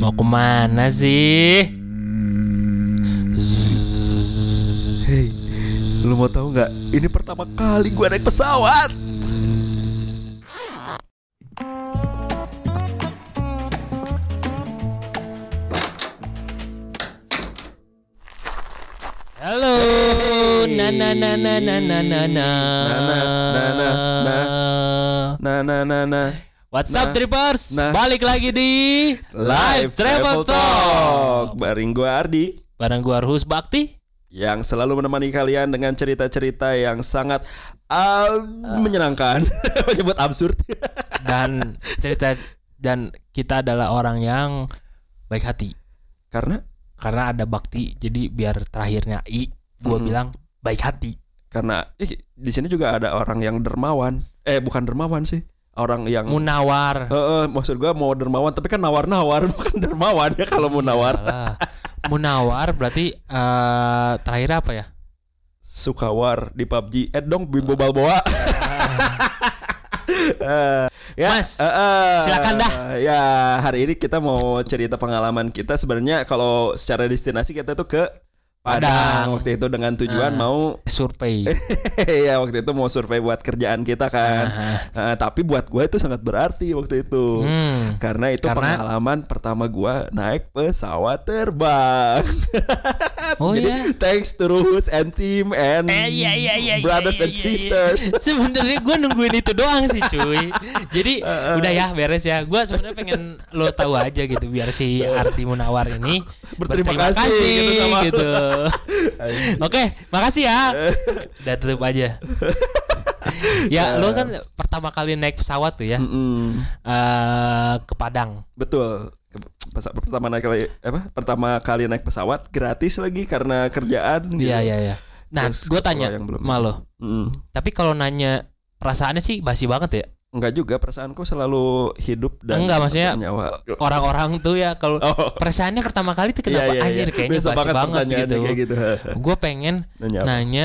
Mau ke mana sih? Hey, lu mau tahu nggak? Ini pertama kali gue naik pesawat. Halo. Na na na na na na na na. Na, na, na, na, na. Nah, nah. What's up. Trippers? Nah. Balik lagi di Live Travel Talk. Bareng gue Ardi Barang gua Arhus Bakti. yang selalu menemani kalian dengan cerita-cerita yang sangat ah, menyenangkan. Menyebut absurd. dan cerita dan kita adalah orang yang baik hati Karena karena ada bakti jadi biar terakhirnya i gue Mhm. bilang baik hati karena ih, di sini juga ada orang yang dermawan. Eh bukan dermawan sih. Orang yang munawar Heeh, maksud gua mau dermawan tapi kan nawar-nawar bukan dermawan ya kalau mau nawar. Alah. munawar berarti eh terakhir apa ya Sukawar di PUBG. Eh dong Bimbo Balboa. Eh, ya, Mas, eh, eh, silakan dah. Ya, hari ini kita mau cerita pengalaman kita sebenarnya kalau secara destinasi kita tuh ke Padang, Padang. waktu itu dengan tujuan Ah. mau survei ya waktu itu mau survei buat kerjaan kita kan. Ah. Eh, tapi buat gue itu sangat berarti waktu itu. Hmm. Karena itu Karena- pengalaman pertama gua naik pesawat terbang. Oh Jadi, ya. thanks to Ruhus and team and Eh, iya, iya, iya, iya, brothers iya, and iya, iya. sisters. Sebenarnya gue nungguin itu doang sih cuy. Jadi Eh, udah ya beres ya. Gue sebenarnya pengen lo tahu aja gitu biar si Ardi Munawar ini Berterima berterima kasih kasih gitu sama gitu. Oke, makasih ya. Udah tutup aja. ya lo kan pertama kali naik pesawat tuh ya Mm-mm. eh ke Padang. Betul. Pesa- Pertama naik kali apa? Pertama kali naik pesawat gratis lagi karena kerjaan. gitu. Iya iya iya. Nah, gue tanya yang belum- sama lo. Mm. Tapi kalau nanya perasaannya sih basi banget ya. Enggak juga perasaanku selalu hidup dan Enggak, maksudnya nyawa. Orang-orang tuh ya kalau Oh. perasaannya pertama kali tuh kenapa Iya, iya, anjir iya. kayaknya basi banget, pertanyaannya gitu. kayak gitu. Gue pengen Nanya apa? nanya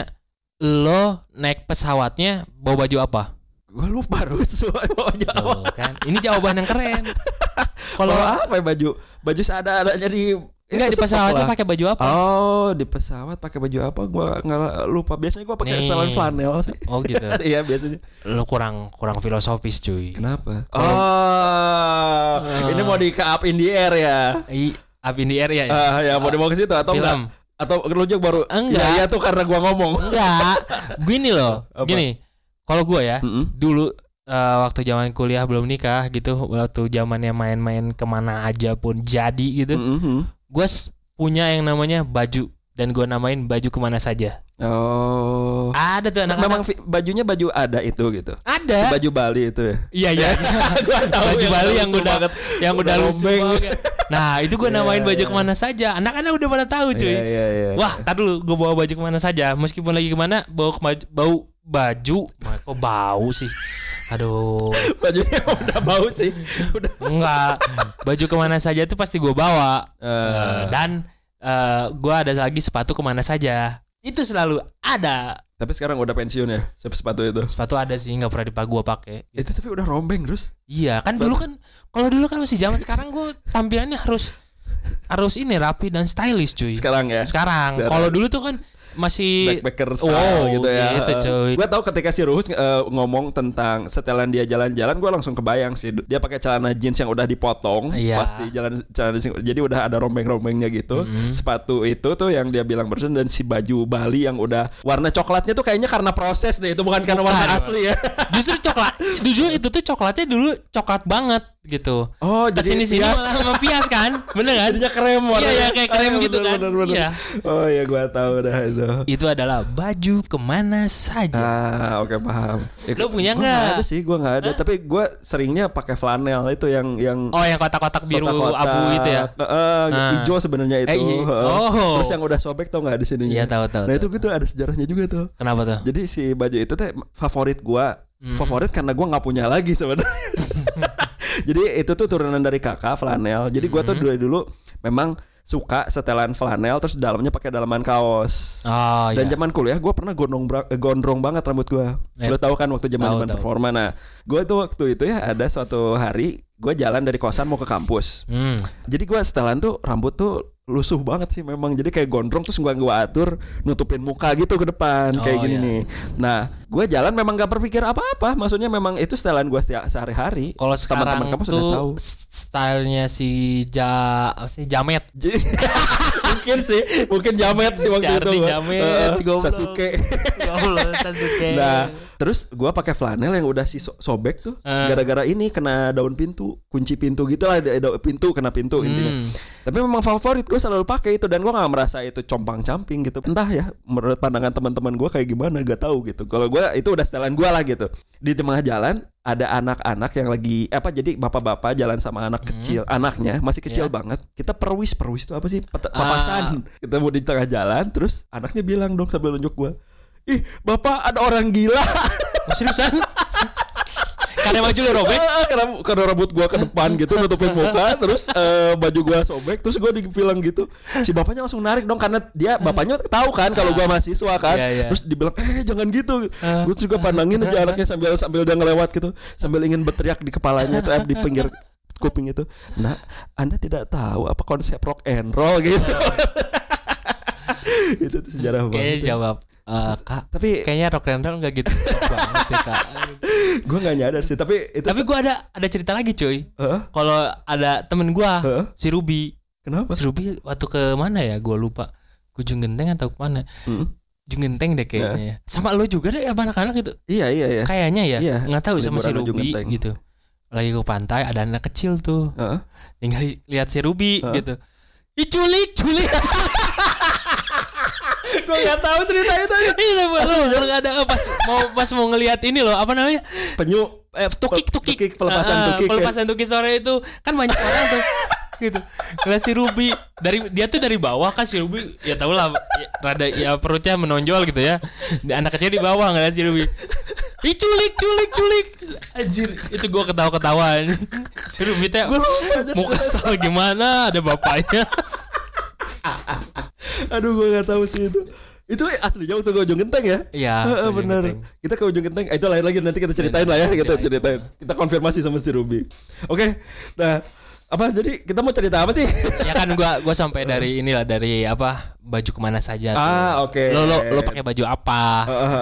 lo naik pesawatnya bawa baju apa? Gua lupa harus bawa apa. Tuh, kan. Ini jawaban yang keren. Kalau apa ya baju? Baju seadanya di enggak di stok pesawatnya lah. pakai baju apa? Oh, di pesawat pakai baju apa? Gua nggak lupa. Biasanya gua pakai setelan flanel sih. Oh gitu. Iya, biasanya. Lo kurang kurang filosofis cuy. Kenapa? Oh, ini mau di up in the air ya. I up in the air ya. Ah, ya mau dibawa ke situ atau enggak? Film. Atau lu juga baru Enggak. Iya, iya tuh karena gua ngomong. Enggak. Gini loh. Apa? Gini. Kalau gue ya, dulu eh, waktu zaman kuliah belum nikah gitu, waktu zamannya main-main ke mana aja pun jadi gitu, Mm-mm. Gue punya yang namanya baju dan gue namain baju ke mana saja. Oh. Ada tuh anak-anak. Memang bajunya baju ada itu gitu. ada. Baju Bali itu ya. Iya iya. Gua tahu baju yang Bali yang udah banget. yang udah banget. Nah itu gue Iya, namain baju iya. ke mana saja. Anak-anak udah pada tahu cuy. Iya, iya, iya. Wah, tar dulu gue bawa baju ke mana saja. Meskipun lagi ke mana, bawa kema- bau baju. Kok bau sih? Aduh, bajunya udah bau sih. Udah. enggak. Baju ke mana saja itu pasti gue bawa. Eh, Dan eh gue ada lagi sepatu ke mana saja. Itu selalu ada. tapi sekarang udah pensiun ya sepatu itu. Sepatu ada sih, nggak pernah dipakai gue pakai. Itu tapi udah rombeng terus. Iya, kan dulu kan kalau dulu kan masih zaman sekarang gue tampilannya harus harus ini rapi dan stylish cuy. Sekarang ya. Sekarang, Sekarang. kalau dulu tuh kan masih backpacker style Wow, gitu ya. gitu, cuy. Gue tahu ketika si Ruhus eh, ngomong tentang setelan dia jalan-jalan, gue langsung kebayang sih dia pakai celana jeans yang udah dipotong, Iya. pasti jalan celana jeans. Jadi udah ada rombeng-rombengnya gitu. Mm-hmm. Sepatu itu tuh yang dia bilang barusan dan si baju Bali yang udah warna coklatnya tuh kayaknya karena proses deh, itu bukan karena Bukan. warna asli ya. justru coklat. Jujur itu tuh coklatnya dulu coklat banget gitu. Oh, jadi Ke sini sini pias. malah mempias kan, bener kan? Jadinya krem warnanya. Iya, iya, kayak krem Ah, gitu bener, kan. bener, bener. Iya. Oh iya gue tahu dah itu. Itu adalah baju ke mana saja. Ah, oke paham. Ya, Lu punya gua nggak? ada sih, gua nggak ada. Tapi gua seringnya pakai flanel itu yang yang Oh, yang kotak-kotak biru kotak-kotak. abu itu ya. Heeh, Ah. hijau sebenarnya itu. Eh, iya. Oh. Terus yang udah sobek tau nggak di sininya? Iya, tahu, tahu, Nah tahu. itu gitu ada sejarahnya juga tuh. Kenapa tuh? Jadi si baju itu teh favorit gua. Hmm. Favorit karena gua nggak punya lagi sebenarnya. Jadi itu tuh turunan dari kakak flanel. Jadi gua tuh dari dulu memang suka setelan flanel terus dalamnya pakai dalaman kaos. Oh Dan iya. zaman kuliah gue pernah gondrong eh, gondrong banget rambut gue. Ya. Lo tahu kan waktu zaman zaman performa. Nah, gue tuh waktu itu ya ada suatu hari gue jalan dari kosan mau ke kampus. Hmm. Jadi gue setelan tuh rambut tuh lusuh banget sih memang. Jadi kayak gondrong terus gue gue atur nutupin muka gitu ke depan kayak Oh, gini iya. nih. Nah, gue jalan memang gak berpikir apa-apa. Maksudnya memang itu setelan gue sehari-hari. Kalau sekarang Teman-teman kampus udah tuh tahu. stylenya si Ja apa sih Jamet. Mungkin sih, mungkin jamet sih waktu itu. Charlie gua. Jamet, goblok. Sasuke. Sasuke. Nah, terus gua pakai flanel yang udah si so- sobek tuh Eh. gara-gara ini kena daun pintu, kunci pintu gitu lah, ada pintu kena pintu intinya. Hmm. Tapi memang favorit gue selalu pakai itu dan gua nggak merasa itu compang-camping gitu. Entah ya, menurut pandangan teman-teman gua kayak gimana gak tahu gitu. Kalau gua itu udah setelan gua lah gitu. Di tengah jalan ada anak-anak yang lagi apa jadi bapak-bapak jalan sama anak kecil, anaknya masih kecil Ya. banget. Kita perwis, perwis itu apa sih? Pet- Papasan. Kita mau di tengah jalan terus anaknya bilang dong sambil nunjuk gua, "Ih, Bapak ada orang gila." Oh, seriusan? Karena baju lu robek. Ah, karena karena rambut gua ke depan gitu nutupin muka terus eh, baju gua sobek terus gua dibilang gitu si bapaknya langsung narik dong karena dia bapaknya tahu kan kalau gua mahasiswa kan Iya, iya. terus dibilang eh jangan gitu gua juga pandangin aja anaknya sambil sambil dia ngelewat gitu sambil ingin berteriak di kepalanya tuh eh, di pinggir kuping itu nah anda tidak tahu apa konsep rock and roll gitu itu tuh sejarah Kayaknya banget ya. jawab eh, Kak, tapi kayaknya rock and roll enggak gitu banget ya, Kak. gua nggak nyadar sih tapi itu Tapi gua ada ada cerita lagi, cuy. Heeh, Kalau ada temen gua, Heeh. si Ruby. kenapa Si Ruby waktu ke mana ya? Gua lupa. Ke Ujung Genteng atau ke mana? Hmm. Ujung Genteng deh kayaknya. ya. Sama lo juga deh anak-anak gitu. iya iya iya Kayaknya ya. Iya, Nggak tahu sama si Ruby gitu. Lagi ke pantai ada anak kecil tuh. Heeh. Tinggal li- lihat si Ruby Heeh. gitu. Ih culik, culik. gue nggak tahu cerita itu Ini lo nggak ada pas mau pas mau ngelihat ini loh apa namanya? Penyu. Eh, tukik tukik. Tukik, pelepasan ah, tukik, ya. pelepasan tukik sore itu. Kan banyak orang tuh gitu. Ngeliat si Ruby dari dia tuh dari bawah kan si Ruby ya tau lah ya, rada ya perutnya menonjol gitu ya. Di- anak kecil di bawah ngeliat si Ruby. Ih culik culik Anjir itu gua ketawa ketawa Si Ruby teh mau kesel gimana? Ada bapaknya aduh gue nggak tahu sih itu. Itu aslinya waktu ke ujung genteng ya? Iya Ujung bener. Genteng. kita ke ujung genteng. Eh, itu lain lagi nanti kita ceritain lah ya kita ceritain. kita konfirmasi sama si Ruby. Oke nah apa jadi kita mau cerita apa sih Ya kan gua gua sampai dari inilah dari apa baju ke mana saja ah oke Lo lo lo pakai baju apa?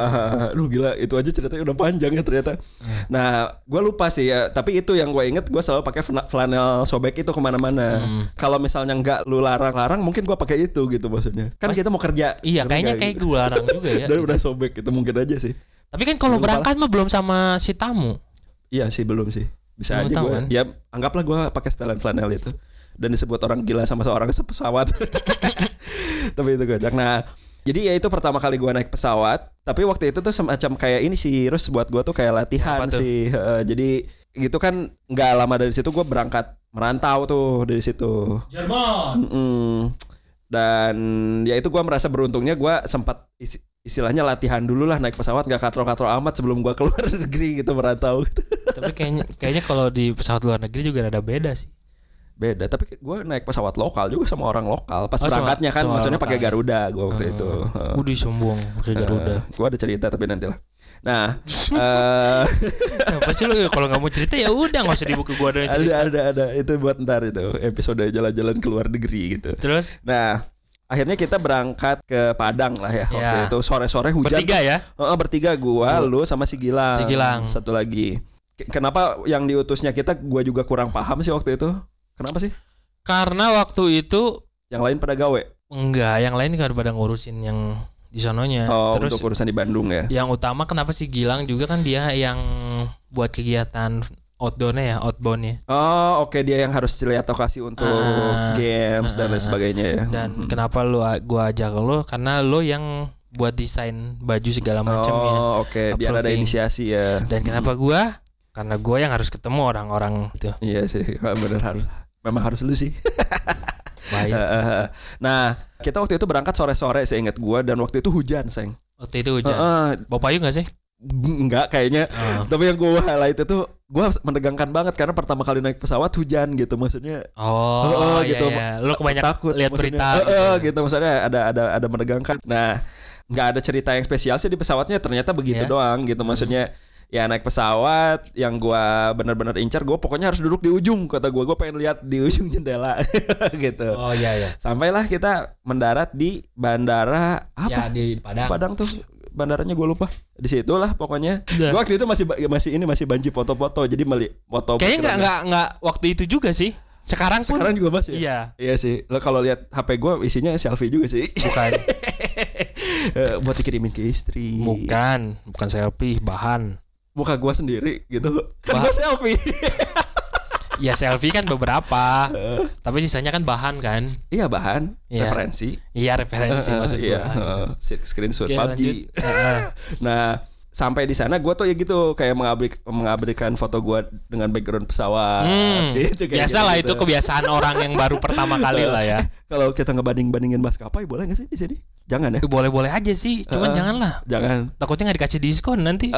Lu gila itu aja ceritanya udah panjang ya ternyata. Nah, gue lupa sih ya. Tapi itu yang gue inget, gue selalu pakai flanel sobek itu ke mana-mana. Kalau misalnya nggak lu larang-larang, mungkin gue pakai itu gitu maksudnya. Kan kita mau kerja. Iya, kayaknya kayak gitu? gue larang juga ya. Dan udah sobek itu mungkin aja sih. Tapi kan kalau berangkat mah belum sama si tamu. Iya sih belum sih. Bisa Belum aja gue. kan? Ya anggaplah gue pakai setelan flanel itu dan disebut orang gila sama seorang pesawat. Tapi itu gojek. Nah, jadi ya itu pertama kali gue naik pesawat. Tapi waktu itu tuh semacam kayak ini sih, terus buat gue tuh kayak latihan sih. Heeh, jadi gitu kan nggak lama dari situ gue berangkat merantau tuh dari situ. Jerman. Mm-mm. Dan ya itu gue merasa beruntungnya gue sempat isi- istilahnya latihan dulu lah naik pesawat nggak katro-katro amat sebelum gue keluar negeri gitu merantau. Tapi kayaknya kayaknya kalau di pesawat luar negeri juga ada beda sih. Beda, tapi gue naik pesawat lokal juga sama orang lokal. Pas Oh, sama- berangkatnya kan, sama maksudnya pakai ya? Garuda gue waktu itu. Uh, Udah sombong pakai Garuda. gue ada cerita tapi nanti lah. Nah, eh, Apa sih lu kalau nggak mau cerita ya udah nggak usah dibuka gua ada ada cerita. ada ada itu buat ntar itu episode jalan-jalan ke luar negeri gitu. Terus Nah, akhirnya kita berangkat ke Padang lah ya. Waktu Ya. itu sore-sore hujan. bertiga ya? Heeh, bertiga gua, lu sama si Gilang. Si Gilang. Satu lagi. Kenapa yang diutusnya kita gua juga kurang paham sih waktu itu? Kenapa sih? Karena waktu itu Yang lain pada gawe. enggak, yang lain kan pada ngurusin yang di sononya. Oh, Terus untuk urusan di Bandung ya. yang utama kenapa sih Gilang juga kan dia yang buat kegiatan outdoornya ya, outboundnya. Oh, oke dia yang harus lihat lokasi untuk Ah, games dan lain ah, sebagainya ya. Dan kenapa lu gua ajak lo karena lo yang buat desain baju segala macamnya. Oh, oke, biar ada inisiasi ya. Dan kenapa gua? Karena gua yang harus ketemu orang-orang itu. Iya sih, bener harus. Memang harus lu sih. Nah, kita waktu itu berangkat sore-sore saya ingat gua dan waktu itu hujan, Seng. Waktu itu hujan. Heeh, Bawa payung gak sih? enggak kayaknya. Oh. Tapi yang gue highlight itu gue menegangkan banget karena pertama kali naik pesawat hujan gitu maksudnya Oh, Heeh, iya, gitu. iya. Lu kebanyakan takut lihat berita Heeh, gitu. gitu maksudnya ada ada ada menegangkan nah nggak ada cerita yang spesial sih di pesawatnya ternyata begitu Iya. doang gitu maksudnya ya naik pesawat yang gua benar-benar incar gue pokoknya harus duduk di ujung kata gua gue pengen lihat di ujung jendela gitu Oh iya iya. sampailah kita mendarat di bandara Ya apa di Padang. Padang tuh bandaranya gue lupa di situlah pokoknya Udah. gue waktu itu masih masih ini masih banji foto-foto jadi meli foto Kayaknya nggak nggak nggak waktu itu juga sih. Sekarang pun sekarang juga masih iya. Iya sih. Lo kalau lihat HP gue isinya selfie juga sih. Bukan Eh, buat dikirimin ke istri. bukan bukan selfie bahan. Muka gue sendiri gitu. Kan gue selfie. Ya selfie kan beberapa, tapi sisanya kan bahan kan. iya bahan, Iya. referensi. Iya referensi maksud iya, gua. eh, si- screenshot Oke, PUBG. nah, sampai di sana gue tuh ya gitu kayak mengabrik, mengabadikan foto gue dengan background pesawat. Hmm, Gitu, kayak biasa lah gitu-gitu. itu kebiasaan orang yang baru pertama kali lah ya. Kalau kita ngebanding-bandingin maskapai boleh gak sih di sini? Jangan ya. Boleh-boleh aja sih, cuman Heeh. janganlah. Jangan. Takutnya nggak dikasih diskon nanti.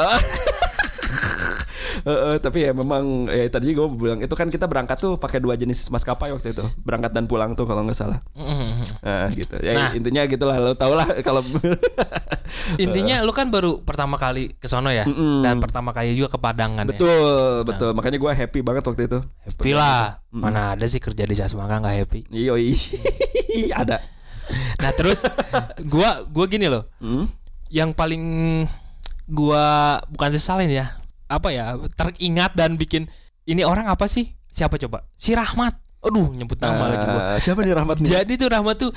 Eh, eh, tapi ya memang ya tadi gue bilang itu kan kita berangkat tuh pakai dua jenis maskapai waktu itu. Berangkat dan pulang tuh kalau nggak salah. Nah gitu. Ya Nah. intinya gitulah lo tau lah kalau Intinya lu kan baru pertama kali ke sono ya, Mm-mm. dan pertama kali juga ke Padang kan ya. betul betul. Makanya gue happy banget waktu itu. Happy lah. Mana ada sih kerja di Jasmangka nggak happy. Yoi. Ada. Nah terus gua gua gini loh, Hmm? yang paling gua bukan sesalin ya, apa ya teringat dan bikin ini orang apa sih? Siapa coba? Si Rahmat. Aduh nyebut nama lagi gua. Siapa nih Rahmat nih Jadi tuh Rahmat tuh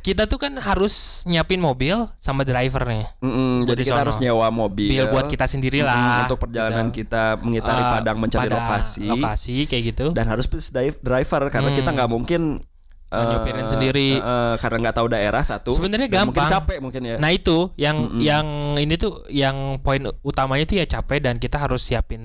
kita tuh kan harus nyiapin mobil sama drivernya. Mm-mm, jadi Jadi kita sono. harus nyewa mobil Bil buat kita sendiri lah. untuk perjalanan gitu. kita mengitari Eh, Padang mencari Padang, lokasi Lokasi kayak gitu. dan harus driver karena Hmm. kita nggak mungkin eh, Nyopirin sendiri. eh, karena nggak tahu daerah satu Sebenarnya dan mungkin gampang. capek mungkin ya Nah itu yang Mm-mm. yang ini tuh yang poin utamanya itu ya capek dan kita harus siapin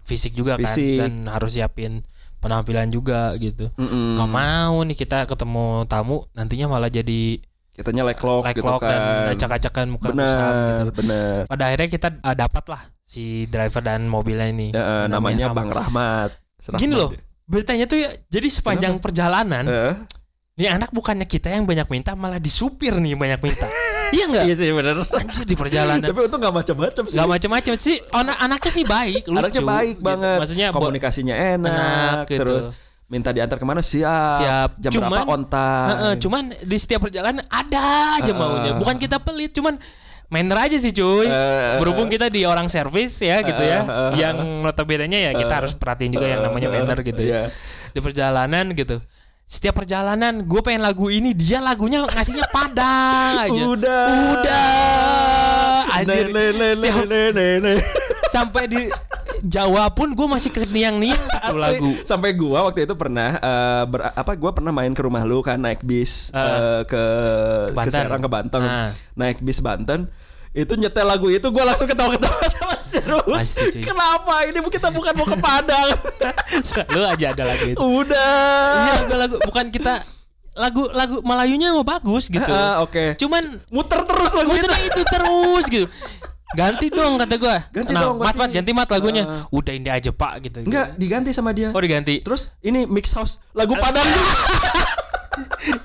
fisik juga Fisik. kan dan harus siapin penampilan juga gitu. Mm-mm. Gak mau nih kita ketemu tamu nantinya malah jadi kitanya leklok like gitu lock kan dan acak-acakan muka benar gitu. benar Pada akhirnya kita uh, dapat lah si driver dan mobilnya ini. Ya, eh, namanya Rahmat. Bang Rahmat Serahmat Gini loh, ya. beritanya tuh ya jadi sepanjang perjalanan Eh, nih anak bukannya kita yang banyak minta malah disupir nih banyak minta. iya enggak? iya sih benar Anjir di perjalanan. tapi untung gak macam-macam sih. Gak macem-macem sih. Anak anaknya sih baik lucu. Anaknya baik gitu. banget. Maksudnya komunikasinya enak, enak gitu. terus minta diantar ke mana? Siap. Siap. jam Cuman- berapa on time Heeh, cuman di setiap perjalanan ada aja Heeh. maunya. Bukan kita pelit cuman manner aja sih cuy. Eh, berhubung kita di orang servis ya gitu ya. Eh, yang notabene ya kita harus perhatiin juga yang namanya manner gitu ya. Iya. di perjalanan gitu setiap perjalanan gue pengen lagu ini dia lagunya ngasihnya padang aja udah udah anjir Ne, ne, ne, Setiap- ne, ne, ne. sampai di Jawa pun gue masih keniang-niang tuh lagu sampai gua waktu itu pernah eh, ber- apa gua pernah main ke rumah lu kan naik bis Ah. eh, ke ke Banten. Serang ke Banten Ah. naik bis Banten itu nyetel lagu itu gua langsung ketawa-ketawa sama serius Pasti, cuy. kenapa ini kita bukan mau ke Padang selalu aja ada lagu itu udah Ini lagu-lagu bukan kita lagu lagu Melayunya mau bagus gitu. Ah, oke Cuman muter terus lagu itu muternya itu terus gitu. Ganti dong kata gua. Ganti nah, dong, mat ganti. mat ganti mat lagunya. Ah. Udah ini aja Pak gitu. enggak diganti sama dia Oh diganti. terus ini mix house lagu Padang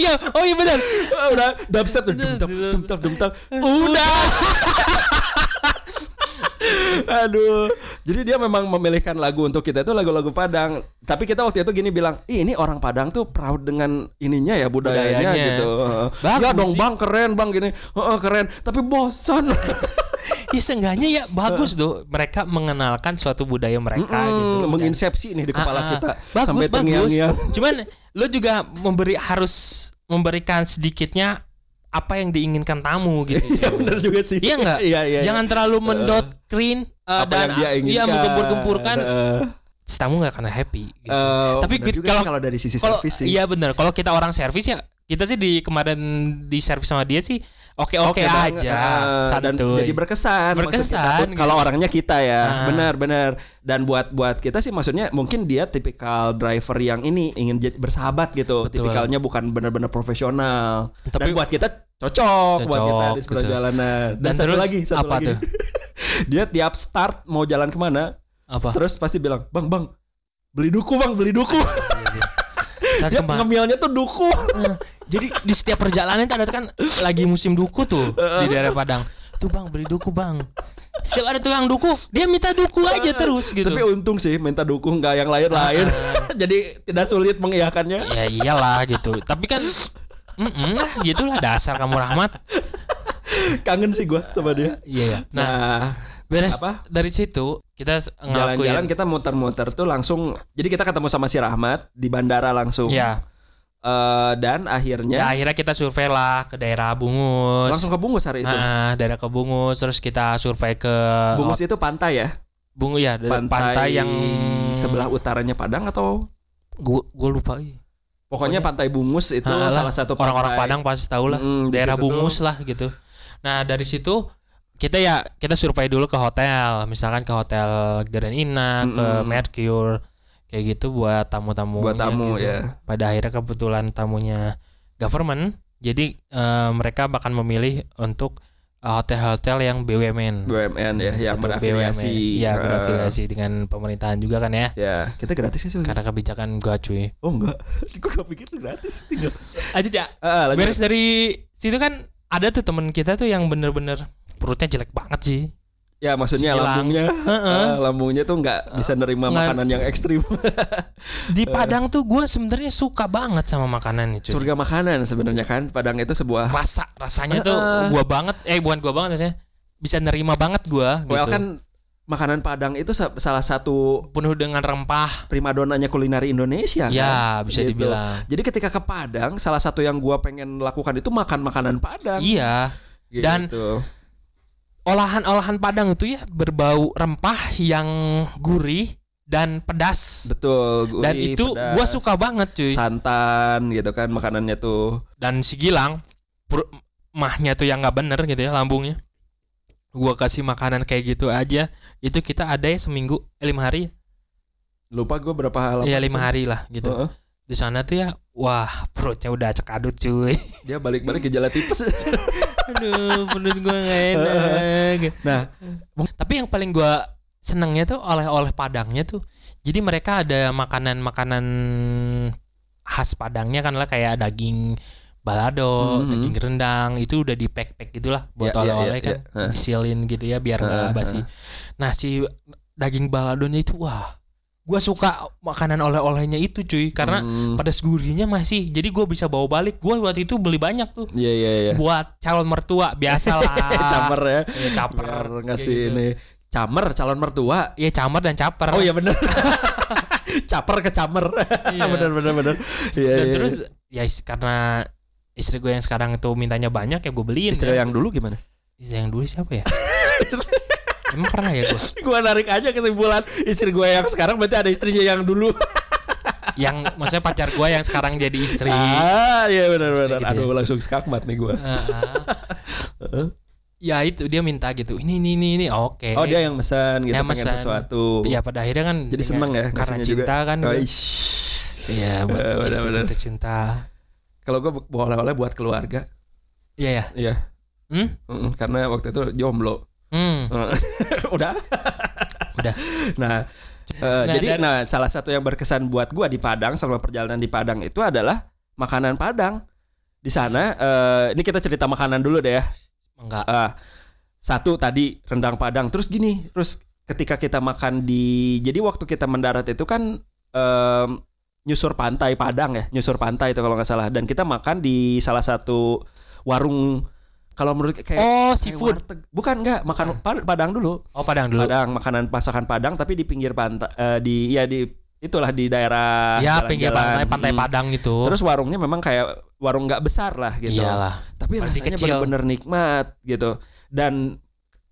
Iya, oh iya benar. Ah, udah dubstep tuh dum dum dum dum dum udah Aduh, jadi dia memang memilihkan lagu untuk kita itu lagu-lagu Padang. Tapi kita waktu itu gini bilang, Ih, ini orang Padang tuh proud dengan ininya ya budayanya, Budayanya. gitu. Bagus ya dong sih. bang, keren bang gini, Heeh, keren. Tapi bosan. Ya seenggaknya ya bagus tuh mereka mengenalkan suatu budaya mereka Mm, gitu. Dan- menginsepsi nih di kepala Ah, ah. kita Bagus, sampai bagus. Cuman lo juga memberi harus memberikan sedikitnya apa yang diinginkan tamu gitu. Iya benar juga sih. Iya enggak? Iya iya. Jangan terlalu mendot clean uh, apa dan yang dia inginkan. iya menggempur-gempurkan Heeh. si tamu nggak akan happy. gitu. Eh, Tapi kalau- kalau dari sisi Kalau servis sih. iya benar. Kalau kita orang servis ya kita sih di kemarin di servis sama dia sih oke oke banget. aja. Eh, dan jadi berkesan Berkesan, gitu. kalau orangnya kita ya Ah. benar benar dan buat buat kita sih maksudnya mungkin dia tipikal driver yang ini ingin jadi bersahabat gitu Betul. tipikalnya bukan benar-benar profesional dan Tapi- buat kita cocok, buat Cocok, kita di gitu. perjalanan dan, Dan satu terus lagi satu apa lagi tuh? dia tiap start mau jalan ke mana Apa? terus pasti bilang bang bang beli duku bang beli duku Saat dia kema- ngemilnya tuh duku Eh, Jadi di setiap perjalanan itu ada kan lagi musim duku tuh di daerah Padang. Tuh bang beli duku bang. Setiap ada tukang duku, dia minta duku aja terus gitu. tapi untung sih minta duku nggak yang lain-lain jadi tidak sulit mengiyakannya ya iyalah gitu. Tapi kan, mm lah gitulah dasar kamu rahmat. kangen sih gua sama dia Iya ya. Nah, nah beres apa? dari situ kita jalan-jalan kita muter-muter tuh langsung jadi kita ketemu sama si Rahmat di bandara langsung. Ya, Eh, dan ya akhirnya akhirnya kita survei lah ke daerah Bungus. langsung ke Bungus hari itu? Nah, daerah ke Bungus terus kita survei ke Bungus itu pantai ya? Bungu ya, pantai, pantai, yang sebelah utaranya Padang atau? Gua gua lupa. iya. pokoknya pantai Bungus itu Ah, lah, salah satu orang-orang Padang pasti tahu lah Mm, di daerah situ tuh- Bungus lah gitu. Nah dari situ kita ya kita survei dulu ke hotel, misalkan ke hotel Grand Ina, ke Mm-mm. Mercure, kayak gitu buat tamu-tamu. Buat tamu, gitu. ya. Pada akhirnya kebetulan tamunya government, jadi eh, mereka akan memilih untuk eh, hotel-hotel yang BUMN. BUMN ya yang berafiliasi BUMN. Ya Eh, berafiliasi dengan pemerintahan juga kan ya. ya kita gratis sih Karena kebijakan gua cuy. oh enggak gue gak pikir tuh gratis tinggal Aja ya. ah, lanjut. Beres dari situ kan ada tuh temen kita tuh yang bener-bener perutnya jelek banget sih. ya maksudnya Hilang. lambungnya ah, lambungnya tuh nggak bisa nerima nggak- makanan yang ekstrim Di Padang tuh gue sebenarnya suka banget sama makanan itu. surga makanan sebenarnya kan Padang itu sebuah Rasa rasanya tuh Heeh. gua banget. Eh bukan gua banget maksudnya. Bisa nerima banget gua gitu. well kan makanan Padang itu sa- salah satu penuh dengan rempah. primadonanya kulineri Indonesia Ya, kan? bisa Gitu. dibilang. jadi ketika ke Padang salah satu yang gua pengen lakukan itu makan makanan Padang Iya. Gitu. dan- Olahan-olahan Padang itu ya berbau rempah yang gurih dan pedas. betul gurih, dan itu pedas, gua suka banget cuy. santan gitu kan makanannya tuh. Dan si Gilang mahnya tuh yang nggak bener gitu ya lambungnya. Gua kasih makanan kayak gitu aja. Itu kita ada ya seminggu eh, lima hari lupa gue berapa halaman iya lima hari lah gitu. Heeh. di sana tuh ya wah perutnya udah cekadut cuy. Dia balik-balik gejala tipes aduh perut gua nggak enak nah tapi yang paling gua senengnya tuh oleh-oleh Padangnya tuh jadi mereka ada makanan-makanan khas Padangnya kan lah kayak daging balado, Mhm. daging rendang itu udah di pack-pack gitulah buat Ya, ya, oleh-oleh ya, kan, ya. Hah. disilin gitu ya biar nggak basi. Nah si daging baladonya itu wah, gua suka makanan oleh-olehnya itu cuy karena Hmm, pedas gurihnya masih, jadi gua bisa bawa balik. Gua waktu itu beli banyak tuh iya iya iya buat calon mertua biasalah. camer ya Ya, caper. biar Kayak ngasih gitu. ini camer calon mertua Iya camer dan caper. oh iya bener caper ke camer Iya. bener bener bener iya Dan iya terus ya is- karena istri gue yang sekarang itu mintanya banyak ya gue beliin. istri ya. yang dulu gimana Istri yang dulu siapa ya? Emang pernah ya gue? gua narik aja kesimpulan istri gue yang sekarang berarti ada istrinya yang dulu Yang maksudnya pacar gue yang sekarang jadi istri. ah iya benar benar Gitu ya. aduh langsung skakmat nih gue Ah, ya itu dia minta gitu. Ini ini ini ini oke. oh dia yang pesan gitu Yang pengen mesen. sesuatu Ya pada akhirnya kan jadi seneng ya karena cinta juga. kan. oh. Iya buat benar. kita cinta. kalau gue bawa oleh-oleh buat keluarga Iya ya. iya Hmm? Mm, karena waktu itu jomblo Hmm. udah Udah. nah eh, Nah, jadi dan- nah salah satu yang berkesan buat gua di Padang selama perjalanan di Padang itu adalah makanan Padang di sana eh, ini kita cerita makanan dulu deh ya Enggak. Eh, satu tadi rendang Padang terus gini terus ketika kita makan di jadi waktu kita mendarat itu kan em, nyusur pantai Padang ya nyusur pantai itu kalau nggak salah dan kita makan di salah satu warung kalau menurut kayak Oh kayak seafood. warteg. bukan nggak makan Pa- Padang dulu Oh Padang dulu. Padang makanan masakan Padang tapi di pinggir pantai eh, di ya di itulah di daerah Ya jalan-jalan. pinggir pantai pantai Mm. Padang itu. terus warungnya memang kayak warung nggak besar lah gitu Iyalah. tapi Berarti rasanya bener-bener nikmat gitu dan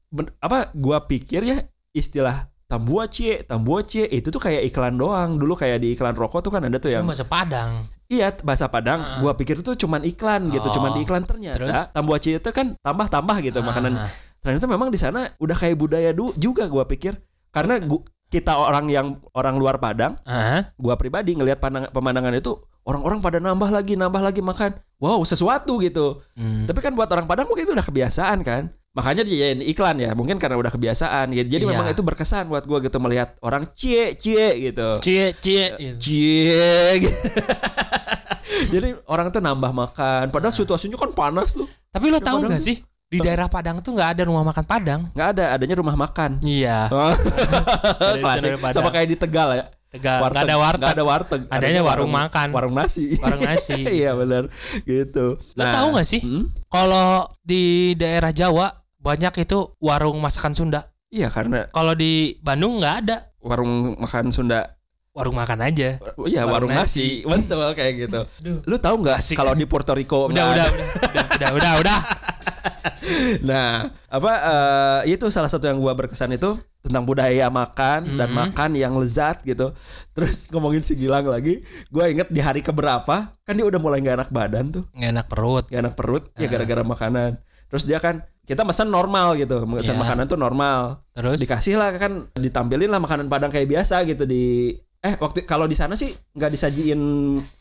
ben- apa gua pikir ya istilah tambuacie tambuacie itu tuh kayak iklan doang dulu kayak di iklan rokok tuh kan ada tuh yang bahasa Padang. Iya bahasa Padang Ah. gua pikir itu cuman iklan gitu Oh. cuman di iklan Terus? ternyata tambuacie itu kan tambah-tambah gitu makanan Ah. ternyata memang di sana udah kayak budaya du juga gua pikir karena gu- kita orang yang orang luar Padang Ah. gua pribadi ngelihat pemandangan itu orang-orang pada nambah lagi nambah lagi makan wow sesuatu gitu Hmm. tapi kan buat orang Padang mungkin itu udah kebiasaan kan makanya dijadiin iklan ya mungkin karena udah kebiasaan gitu jadi Iya. memang itu berkesan buat gue gitu melihat orang cie cie gitu Cie cie. gitu. cie gitu. jadi orang tuh nambah makan padahal situasinya kan panas tuh Tapi lo Di tahu nggak sih di daerah Padang tuh nggak ada rumah makan Padang. nggak ada adanya rumah makan Iya. Klasik. Sama kayak di Tegal ya. Tegal. Nggak ada warteg. Nggak ada warteg. Adanya warung makan. Warung nasi. Warung nasi. iya benar. Gitu. Lo tahu nggak sih? hmm? Kalau di daerah Jawa banyak itu warung masakan Sunda. Iya karena Kalau di Bandung nggak ada warung makan Sunda. warung makan aja. Oh, iya warung, Warung nasi. Betul kayak gitu. Aduh. Lu tahu nggak Asik. kalau di Puerto Rico Udah nggak udah, udah udah udah udah udah. Nah, apa eh, itu salah satu yang gua berkesan itu tentang budaya makan dan Mhm. makan yang lezat gitu. Terus ngomongin si Gilang lagi, gua inget di hari keberapa kan dia udah mulai gak enak badan tuh. Nggak enak perut. gak enak perut ya Ah. gara-gara makanan terus dia kan kita pesan normal gitu. Pesan Iya. makanan tuh normal. Terus? Dikasih lah kan ditampilin lah makanan padang kayak biasa gitu di eh waktu kalau di sana sih nggak disajiin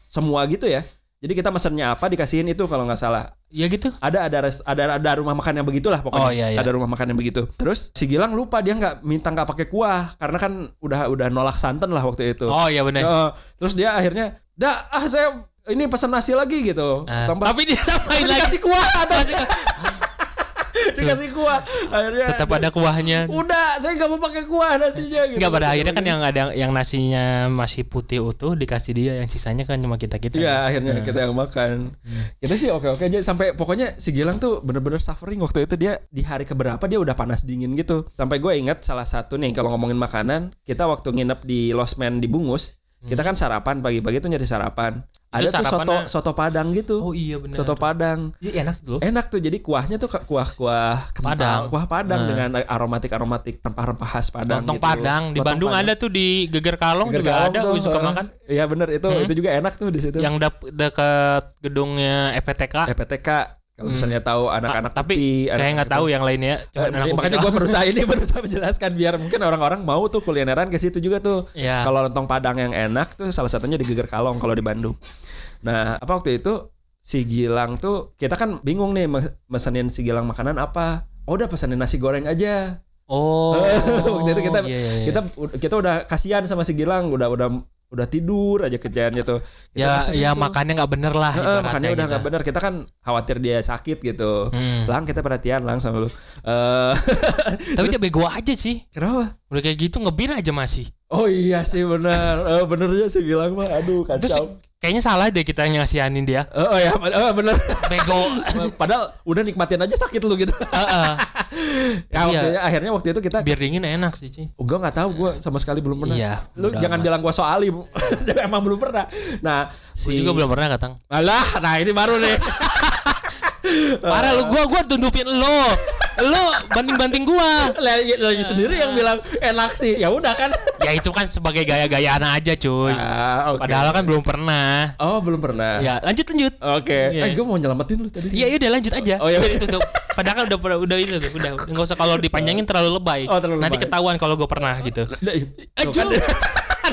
semua gitu ya. Jadi kita pesennya apa dikasihin itu kalau nggak salah. Ya gitu. ada ada res- ada ada rumah makan yang begitulah pokoknya. Oh, iya, iya. ada rumah makan yang begitu. Terus si Gilang lupa dia nggak minta nggak pakai kuah. Karena kan udah udah nolak santan lah waktu itu. Oh iya benar. Terus dia akhirnya dah ah saya ini pesan nasi lagi gitu. Tambah- tapi dia tambahin lagi. dikasih kuah. atau dikasih kuah. Akhirnya Tetap ada kuahnya. udah saya nggak mau pakai kuah nasinya gitu. Enggak pada akhirnya kan yang ada yang nasinya masih putih utuh dikasih dia. Yang sisanya kan cuma kita kita. Iya akhirnya kita yang makan. Hmm. Kita sih oke-oke aja. Sampai pokoknya si Gilang tuh bener-bener suffering Waktu itu. Dia di hari keberapa dia udah panas dingin gitu. Sampai gue ingat salah satu nih Kalau ngomongin makanan Kita waktu nginep di Losmen di Bungus Kita kan sarapan pagi-pagi tuh nyari sarapan Ada tuh soto, soto padang gitu Oh iya benar. Soto padang Iya enak tuh. Enak tuh jadi kuahnya tuh kuah-kuah kental, Padang. Kuah padang Nah. dengan aromatik-aromatik rempah-rempah khas padang Lontong gitu. Padang di Lontong Bandung Padang. ada tuh di Geger Kalong Geger juga Kalong ada. tuh, suka makan. Iya bener itu Hmm. itu juga enak tuh di situ. Yang dekat gedungnya EPTK. EPTK kalau Hmm. misalnya tahu anak-anak Ah, tapi tepi, kayak anak-anak nggak tahu yang lainnya. Eh, Cuman anak makanya gue berusaha ini berusaha menjelaskan biar mungkin orang-orang mau tuh kulineran ke situ juga tuh. Iya. Kalau lontong Padang yang enak tuh salah satunya di Geger Kalong kalau di Bandung. Nah, apa waktu itu si Gilang tuh kita kan bingung nih me- mesenin si Gilang makanan apa. Oh, udah pesenin nasi goreng aja. Oh. Waktu itu kita iya, iya, iya. kita kita udah kasihan sama si Gilang, udah udah udah tidur aja kerjaannya tuh. Kita ya pesenin ya tuh. makannya nggak bener lah. Ibaratnya makannya udah gitu. nggak benar. Kita kan khawatir dia sakit gitu. Hmm. Lang kita perhatian lang sama lu. Eh Tapi dia bego aja sih. kenapa? Udah kayak gitu ngebir aja masih. Oh iya sih benar. Eh benernya sih bilang mah aduh Terus kacau. kayaknya salah deh kita yang ngasihanin dia. Oh, oh ya, oh, bener. Bego. Padahal udah nikmatin aja sakit lu gitu. Heeh. Ya, Iya. akhirnya waktu itu kita Biar dingin enak sih, Ci. Oh, gue nggak tahu gue sama sekali belum pernah. Iya. Lu jangan amat. bilang gue soalim. Emang belum pernah. Nah, si juga belum pernah katang. Alah, nah ini baru nih. Parah lu gua gua tundupin lo. Lo banding-banding gua. lagi, lagi sendiri yang bilang enak sih. Ya udah kan. Ya itu kan sebagai gaya-gayaan aja, cuy. Ah, oke. Padahal kan belum pernah. Oh, belum pernah. Ya, lanjut lanjut. Oke. Iya. Eh, gue mau nyelamatin lu tadi. Iya, iya udah lanjut aja. Oh, iya. Ditutup. Padahal kan udah udah, ini tuh, udah nggak usah kalau dipanjangin terlalu lebay. Oh, terlalu Nanti lebay. ketahuan kalau gue pernah gitu. Kan.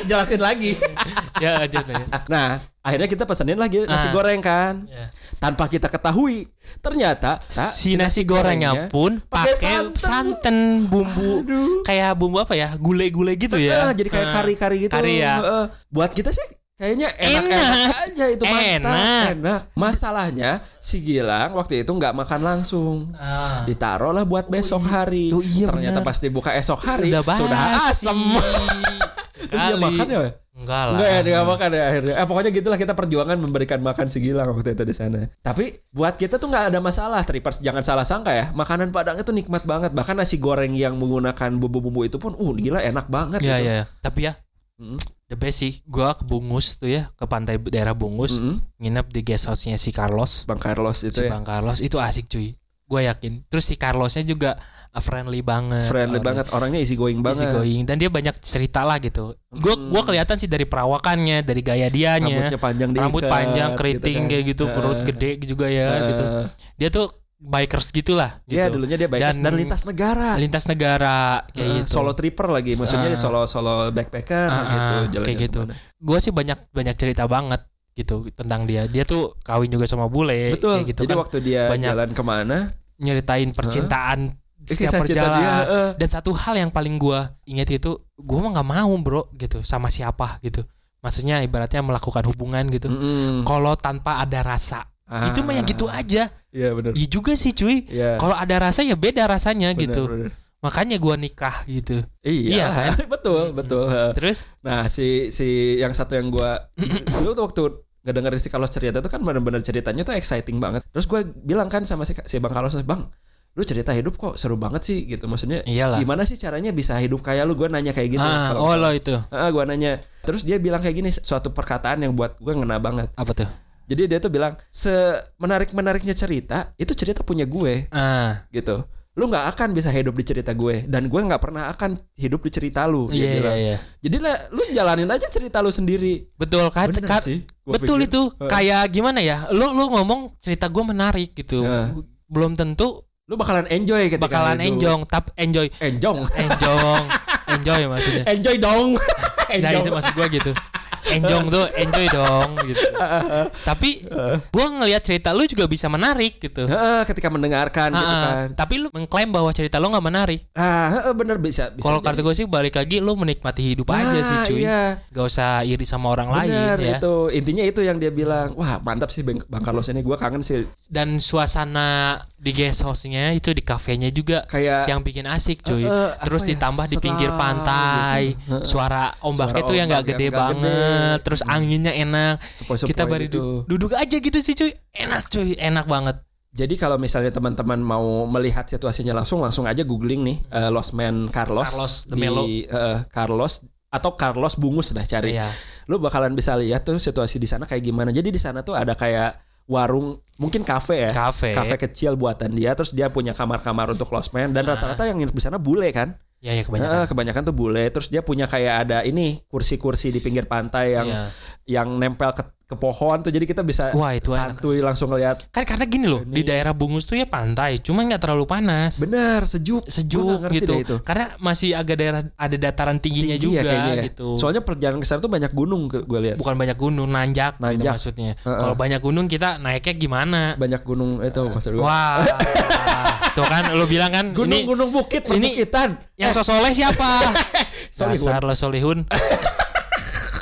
Jelasin lagi. ya lanjut lanjut. Nah, akhirnya kita pesenin lagi nasi Ah. goreng kan. Ya. Tanpa kita ketahui, ternyata tak, si nasi gorengnya pun pakai santan. santan bumbu Aduh. kayak bumbu apa ya gule-gule gitu ya jadi kayak Ah, kari-kari gitu. kari ya. Heeh. Buat kita sih kayaknya enak, Enak. aja itu mantap. Enak. Enak. Masalahnya si Gilang waktu itu nggak makan langsung. Ah. Ditaruh lah buat besok hari. Oh iya, Ternyata benar. pas dibuka esok hari udah basi. sudah asem. Terus dia makan ya? enggak lah Enggak ya, dia makan ya akhirnya. Eh pokoknya gitulah kita perjuangan memberikan makan si Gilang waktu itu di sana. Tapi buat kita tuh nggak ada masalah, Trippers jangan salah sangka ya. Makanan Padang itu nikmat banget. Bahkan nasi goreng yang menggunakan bumbu-bumbu itu pun, uh gila enak banget. ya gitu. ya ya. tapi ya Mm. the best sih gua ke Bungus tuh ya ke pantai daerah Bungus Mm-mm. nginep di guest house-nya si Carlos Bang Carlos itu si ya. Bang Carlos itu asik cuy gue yakin. Terus si Carlosnya juga uh, friendly banget. Friendly orangnya. banget, orangnya easy going easy banget. going dan dia banyak cerita lah gitu. Gue Hmm. gua kelihatan sih dari perawakannya dari gaya dianya. Rambutnya panjang diikat, rambut panjang keriting kan. kayak gitu perut Eh, gede juga ya eh, gitu. Dia tuh bikers gitulah gitu. Iya dulunya dia bikers. Dan, Dan- lintas negara. lintas negara kayak Eh, gitu. Solo tripper lagi, maksudnya Ah. solo solo backpacker Ah, gitu, jalan kayak gitu. gue sih banyak banyak cerita banget gitu tentang dia dia tuh kawin juga sama bule Betul. kayak gitu Jadi kan waktu dia banyak- jalan ke mana, nyeritain percintaan Eh, setiap kisah cinta dia, perjalanan eh. dan satu hal yang paling gua ingat itu gua mah nggak mau bro gitu sama siapa gitu maksudnya ibaratnya melakukan hubungan gitu Mm-mm. kalau tanpa ada rasa Ah. itu mah ya gitu aja Iya benar. iya juga sih cuy Iya. kalau ada rasa ya beda rasanya Benar, gitu benar. makanya gua nikah gitu Iya, Iya kan? betul, betul. terus Nah, si si yang satu yang gua dulu tuh waktu ngedengerin si Carlos cerita tuh kan bener-bener ceritanya tuh exciting banget. Terus gue bilang kan sama si, si Bang Carlos, Bang, lu cerita hidup kok seru banget sih gitu. Maksudnya iyalah gimana sih caranya bisa hidup kayak lu? Gue nanya kayak gitu. ah Kalau- oh lo itu Ah, gue nanya. Terus dia bilang kayak gini, suatu perkataan yang buat gue ngena banget. apa tuh Jadi dia tuh bilang, semenarik menariknya cerita itu cerita punya gue ah gitu. Lu nggak akan bisa hidup di cerita gue dan gue nggak pernah akan hidup di cerita lu. Dia iya iya bilang. iya Jadi lah, lu jalanin aja cerita lu sendiri. betul kan kan- sih. betul pikir. itu kayak gimana ya lu lu ngomong cerita gue menarik gitu Heeh. belum tentu Lu bakalan enjoy ketika bakalan hidup. enjong tapi enjoy Enjong. enjong enjoy maksudnya Enjoy dong. nah itu maksud gue gitu enjong tuh enjoy dong gitu tapi gue ngelihat cerita lu juga bisa menarik gitu ketika mendengarkan gitu Ah, kan. tapi lu mengklaim bahwa cerita lu nggak menarik Ah, bener bisa. bisa kalau gue sih balik lagi lu menikmati hidup aja sih Nah, cuy Iya. gak usah iri sama orang Bener, lain ya itu intinya itu yang dia bilang. Wah mantap sih Bang, Carlos ini. Gue kangen sih. Dan suasana di guest house-nya itu di kafenya juga Kayak yang bikin asik cuy Eh, eh, terus ya, ditambah di pinggir pantai gitu. Heeh. suara ombaknya tuh yang ombak gak gede yang banget gede. terus anginnya enak sepoi-sepoi kita baru gitu. du- duduk aja gitu sih cuy enak cuy enak banget Jadi kalau misalnya teman-teman mau melihat situasinya langsung, langsung aja googling nih eh, Lost Man Carlos, Carlos di Melo. eh, Carlos atau Carlos Bungus dah cari. Iya. Lu bakalan bisa lihat tuh situasi di sana kayak gimana. Jadi di sana tuh ada kayak warung, mungkin kafe ya. kafe Kafe kecil buatan dia, terus dia punya kamar-kamar untuk Lost Man dan rata-rata yang nginep di sana bule kan. ya ya kebanyakan Heeh, kebanyakan tuh bule. Terus dia punya kayak ada ini kursi-kursi di pinggir pantai yang Iya. yang nempel ke, ke pohon tuh. Jadi kita bisa Wah, itu enak. santuy langsung ngeliat. kan karena gini loh di daerah Bungus tuh ya pantai cuman nggak terlalu panas Bener, sejuk. Sejuk gitu itu. karena masih agak daerah ada dataran tingginya Tinggi ya juga kayaknya ya. gitu Soalnya perjalanan ke sana tuh banyak gunung gue lihat. bukan banyak gunung nanjak, gitu Nanjak. maksudnya Heeh. kalau banyak gunung kita naiknya gimana Banyak gunung itu maksud gue. wah tuh kan lu bilang kan ini Gunung-gunung bukit, ini- perbukitan. yang sosoleh siapa Solihun. dasar lo solihun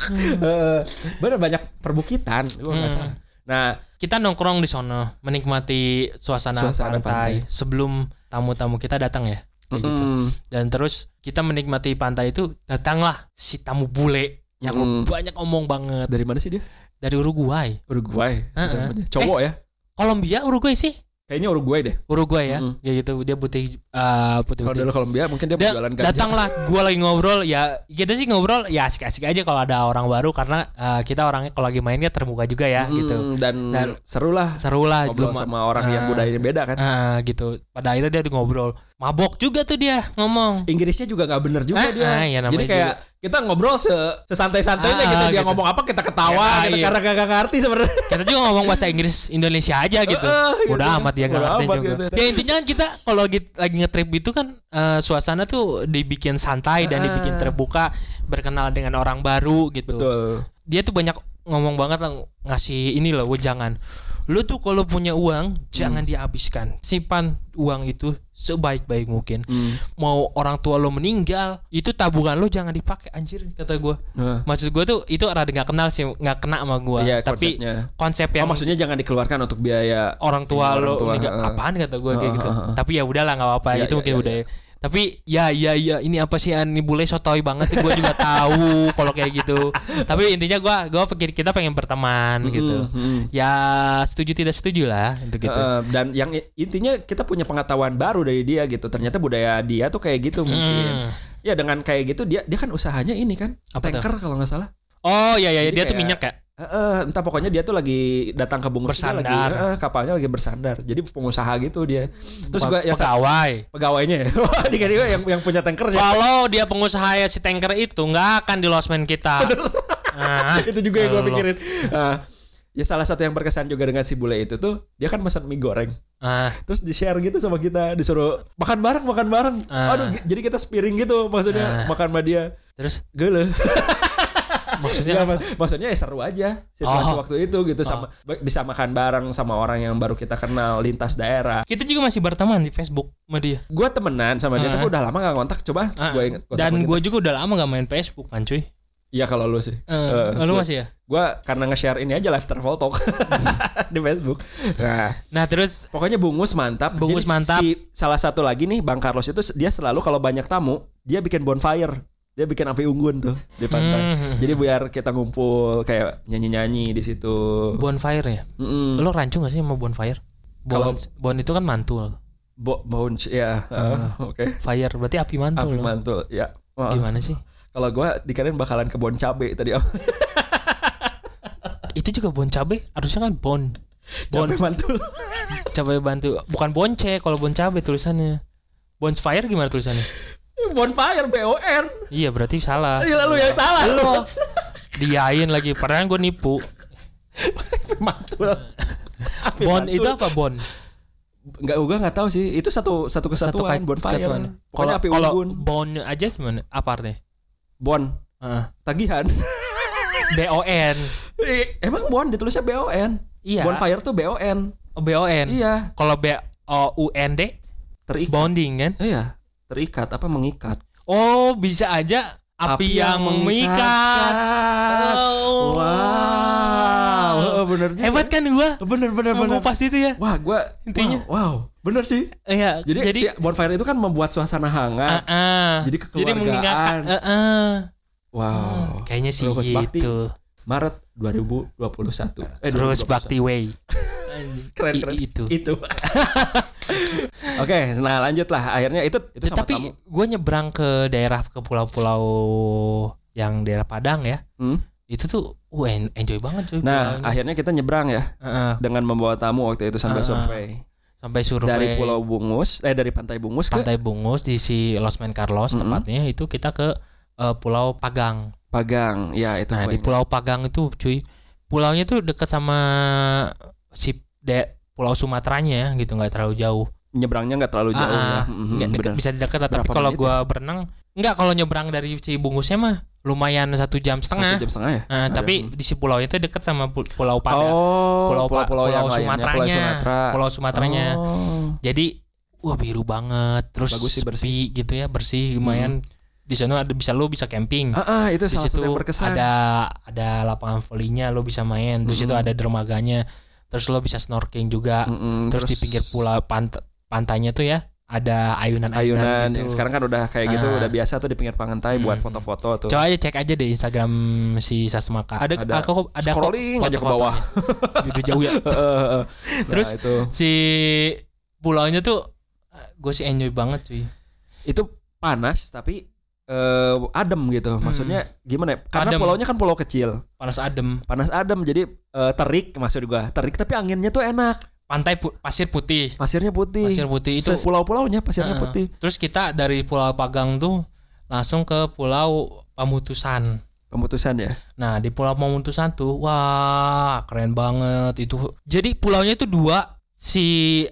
Heeh. Bener banyak perbukitan. Gua Hmm. salah. Nah, kita nongkrong di sono menikmati suasana, Suasana pantai, pantai. sebelum tamu-tamu kita datang ya kayak gitu mm, dan terus kita menikmati pantai itu datanglah si tamu bule yang Mm. banyak omong banget dari mana sih dia? dari Uruguay Uruguay. Heeh. namanya. Cowok ya? Kolombia Uruguay sih Kayaknya Uruguay deh. Uruguay ya Mm-mm. ya gitu dia putih uh, putih Kalau dulu Kolombia mungkin dia mau jualan ganja. datanglah gue lagi ngobrol ya kita sih ngobrol ya asik-asik aja kalau ada orang baru karena uh, kita orangnya kalau lagi mainnya terbuka juga ya Mm, gitu Dan, Dan- seru lah seru lah ngobrol sama orang yang Ah. budayanya beda kan. Ah, gitu pada akhirnya dia ngobrol mabok juga tuh dia ngomong Inggrisnya juga nggak bener juga Ah, dia. ah, ya Jadi kayak kita ngobrol se sesantai-santainya Ah, gitu. Dia gitu. ngomong apa kita ketawa Ya, gitu, iya. karena gak ngerti sebenarnya. kita juga ngomong bahasa Inggris Indonesia aja gitu gitu. udah amat dia nggak ngerti amat juga gitu. ya intinya kan kita kalau lagi lagi ngetrip itu kan eh, suasana tuh dibikin santai dan Ah. dibikin terbuka berkenal dengan orang baru gitu Betul. dia tuh banyak ngomong banget lah ngasih ini loh jangan lu tuh kalau punya uang jangan Hmm. dihabiskan. Simpan uang itu sebaik-baik mungkin. Hmm. mau orang tua lo meninggal itu tabungan lo jangan dipakai anjir kata gue Nah, maksud gue tuh itu rada nggak kenal sih nggak kena sama gue iya, tapi konsepnya. konsep Oh, yang maksudnya jangan dikeluarkan untuk biaya orang tua Orang lo tua, heeh. apaan kata gue kayak gitu. tapi ya udahlah nggak apa-apa. Iya, itu iya, mungkin iya, udah tapi ya ya ya ini apa sih ini bule sotoy banget gue juga tahu kalau kayak gitu tapi intinya gue gue pikir kita pengen berteman gitu Mm, mm. ya setuju tidak setuju lah untuk gitu Eh, dan yang intinya kita punya pengetahuan baru dari dia gitu. Ternyata budaya dia tuh kayak gitu mungkin. Hmm. Ya dengan kayak gitu dia dia kan usahanya ini kan Apa tuh? tanker kalau nggak salah. oh ya ya ya, dia tuh kayak- minyak ya Eh, eh, entah pokoknya dia tuh lagi datang ke Bungus dia lagi Bersandar. eh, kapalnya lagi bersandar. Jadi pengusaha gitu dia. Terus yang sa- pegawai pegawainya ya. Dikira juga yang yang punya tankernya. kalau dia pengusaha ya si tanker itu nggak akan di losmen kita nah, itu juga yang gue pikirin. Ah, ya salah satu yang berkesan juga dengan si bule itu tuh dia kan pesan mie goreng. ah, terus di share gitu sama kita disuruh makan bareng makan bareng Ah. aduh jadi kita spiring gitu maksudnya Ah. makan sama dia terus gele Maksudnya Nggak, apa? mak- maksudnya ya seru aja situasi Oh. waktu itu gitu sama ba- bisa makan bareng sama orang yang baru kita kenal lintas daerah. Kita juga masih berteman di Facebook sama dia. Gue temenan sama dia Ah. tapi udah lama gak kontak. Coba Ah, gue inget. Dan gue juga udah lama gak main Facebook kan cuy. Iya kalau lu sih. Eh, Eh, lu gua- masih ya? Gue karena nge-share ini aja live travel talk di Facebook. Nah, Nah terus pokoknya bungus mantap. Bungus Jadi mantap. Si salah satu lagi nih Bang Carlos itu dia selalu kalau banyak tamu dia bikin bonfire. Dia bikin api unggun tuh di pantai. Hmm. Jadi biar kita ngumpul kayak nyanyi-nyanyi di situ. bonfire ya. Mm-mm. Lo rancu gak sih sama bonfire? Bon, Kalau- bon itu kan mantul. Bo bounce ya. Ah. Oke. Fire berarti api mantul. Api loh. mantul ya. Gimana sih? Kalau gua dikirain bakalan kebun cabe tadi. Itu juga bon cabe harusnya kan bon. Bon Cabe mantul. cabe bantu bukan bonce kalau bon cabe tulisannya. Bonfire gimana tulisannya? Bonfire B O N. Iya berarti salah. Iya lalu yang salah. Lo diain lagi padahal gue nipu. mantul. Bon itu apa bon? Enggak, gua nggak tahu sih. Itu satu satu kesatuan ka- bonfire. kesatuan. Pokoknya Kalau api kalau unggun. bon aja gimana? Apa artinya? Bon. Heeh. Tagihan. B O N. Eh, Emang bon ditulisnya B O N. Iya. Bonfire tuh B O N. Oh, B O N. Iya, Kalau B O U N D terikat. bonding kan? Iya, terikat apa mengikat. Oh, bisa aja api, yang, mengikat. Oh. Wow, oh, bener juga. Hebat kan gua? Bener bener bener. Pas itu ya. Wah, gua Intinya. wow, wow, bener sih. Iya, Jadi, jadi si bonfire itu kan membuat suasana hangat. Ah, ah. Jadi kekeluargaan. mengingatkan. Ah, ah. Wow. Kayaknya sih bakti. gitu. Maret 2021. Eh, Terus 2021. Bakti Way. keren I- keren. itu. Itu. Oke, nah lanjut lah. Akhirnya itu itu sama Tapi gue nyebrang ke daerah ke pulau-pulau yang daerah Padang ya. Hmm? Itu tuh uh, en- enjoy banget cuy. Nah, pulaunya. akhirnya kita nyebrang ya Heeh, dengan membawa tamu waktu itu sampai Ah, ah. survei. sampai survei Dari Pulau Bungus, eh dari Pantai Bungus ke Pantai Bungus di si Los Man Carlos Mm-mm. tepatnya itu kita ke eh, Pulau Pagang. Pagang. Ya, itu Nah, di. Pulau Pagang itu cuy, pulaunya tuh dekat sama si de, Pulau Sumateranya ya, gitu nggak terlalu jauh. nyebrangnya nggak terlalu jauh Ah, ya. ah, Mhm, dekat, benar. bisa dekat tapi Berapa kalau menit gua berenang nggak kalau nyebrang dari si Bungusnya mah lumayan satu jam Satu setengah. jam setengah ya. Nah, Ada. tapi di si pulau itu dekat sama pu- Pulau Padang, Oh, Pulau yang Pulau lainnya, Sumateranya. Pulau Sumatera. Pulau Sumateranya. Oh. Jadi wah biru banget, terus Bagus sih, sepi bersih. Hmm. gitu ya, bersih lumayan. Di sana ada bisa lu bisa camping. Ah, ah, itu di salah situ satu yang berkesan. ada ada lapangan volinya lo bisa main terus itu Mm-mm. ada dermaganya terus lo bisa snorkeling juga Mm-mm, terus, di pinggir pulau pant pantainya tuh ya ada ayunan-ayunan ayunan gitu. yang sekarang kan udah kayak gitu Ah. udah biasa tuh di pinggir pantai buat Mm. foto-foto tuh. coba aja cek aja di Instagram si Sasmaka ada Ada. aku ada Scrolling aja ke bawah. Udah jauh ya Nah, Terus itu si pulaunya tuh gue sih enjoy banget cuy itu panas tapi eh, adem gitu. Maksudnya gimana ya? Karena Hmm. Adem. pulaunya kan pulau kecil. panas adem Panas adem jadi eh, terik maksud gua. Terik tapi anginnya tuh enak. pantai pu- pasir putih Pasirnya putih. pasir putih itu pulau-pulaunya pasirnya Heeh. putih. terus kita dari Pulau Pagang tuh langsung ke Pulau Pamutusan Pemutusan ya. Nah di Pulau Pamutusan tuh wah keren banget itu. Jadi pulaunya tuh dua si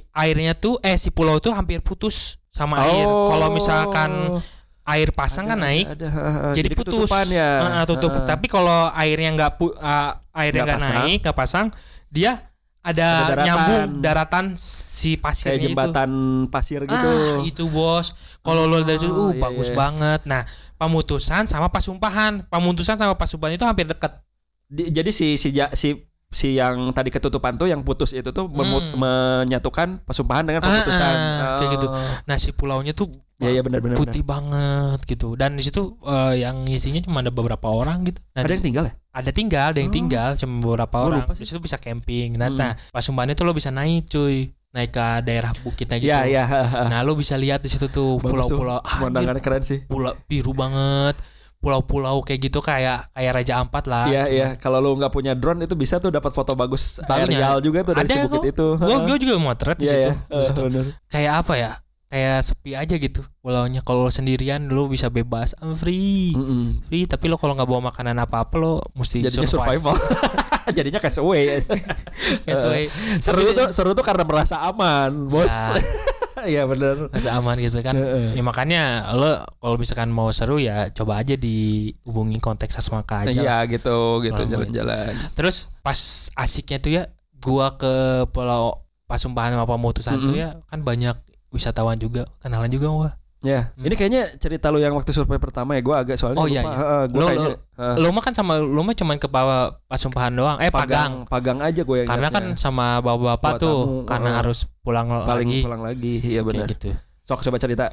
airnya tuh eh si pulau tuh hampir putus sama air. Kalau misalkan air pasang kan. Ada, naik ada, ada. jadi, putus. ketutupan ya. Heeh, tutup. Heeh. Tapi kalau airnya nggak pu- uh, airnya Nggak naik nggak pasang dia ada, Ada daratan. nyambung daratan si pasirnya kayak jembatan pasir itu. gitu. Ah, itu bos. Kalau lo dari situ, uh iya, bagus iya. banget. Nah, pamutusan sama pasumpahan. Pamutusan sama pasumpahan itu hampir dekat. Di- jadi si si si si yang tadi ketutupan tuh yang putus itu tuh Hmm. menyatukan pesumpahan dengan Ah, pemutusan. ah, kayak gitu. Oh. Nah si pulaunya tuh Ya ya benar benar. putih banget gitu. Dan di situ eh, yang isinya cuma ada beberapa orang gitu. Nah, Ada yang tinggal ya? ada tinggal, ada yang Oh. tinggal cuma beberapa Gua orang. Di situ bisa camping. Nah, Hmm. nah pasumbannya tuh lo bisa naik cuy, naik ke daerah bukitnya gitu. Iya iya. Nah lo bisa lihat di situ tuh pulau-pulau. Anjir, Pemandangannya keren sih. pulau biru banget. Pulau-pulau kayak gitu kayak kayak Raja Ampat lah. Iya iya. Kalau lu nggak punya drone itu bisa tuh dapat foto bagus Barunya. aerial juga tuh dari Ada si bukit itu. Gue gue juga motret di Iya situ. ya. Benar. Kayak apa ya? Kayak sepi aja gitu pulaunya. Kalau sendirian lo bisa bebas, I'm free. Mm-mm. free tapi lo kalau nggak bawa makanan apa apa lo mesti Jadinya survive. survival. Jadinya castaway. That's why. seru Tapi- tuh seru tuh karena merasa aman, bos. Ya, Iya benar. masih aman gitu kan ya makanya lo kalau misalkan mau seru ya coba aja dihubungi konteks Sasmaka aja. Iya gitu gitu jalan-jalan. terus pas asiknya tuh ya gua ke pulau Pasumpahan sama Pemutusan tuh Mm-mm. ya kan banyak wisatawan juga kenalan juga gua Ya, Hmm. ini kayaknya cerita lu yang waktu survei pertama ya, gue agak soalnya Oh, lupa. iya, iya. Gua Lo- kayaknya lo- lo mah kan sama lo mah cuman ke Pa- Pasumpahan doang eh Pagang, pagang, pagang aja gue yang karena kan ingatnya. sama bapak-bapak Bawa tuh tamu, karena heeh. harus pulang paling lagi pulang lagi, iya kayak benar. gitu Sok coba cerita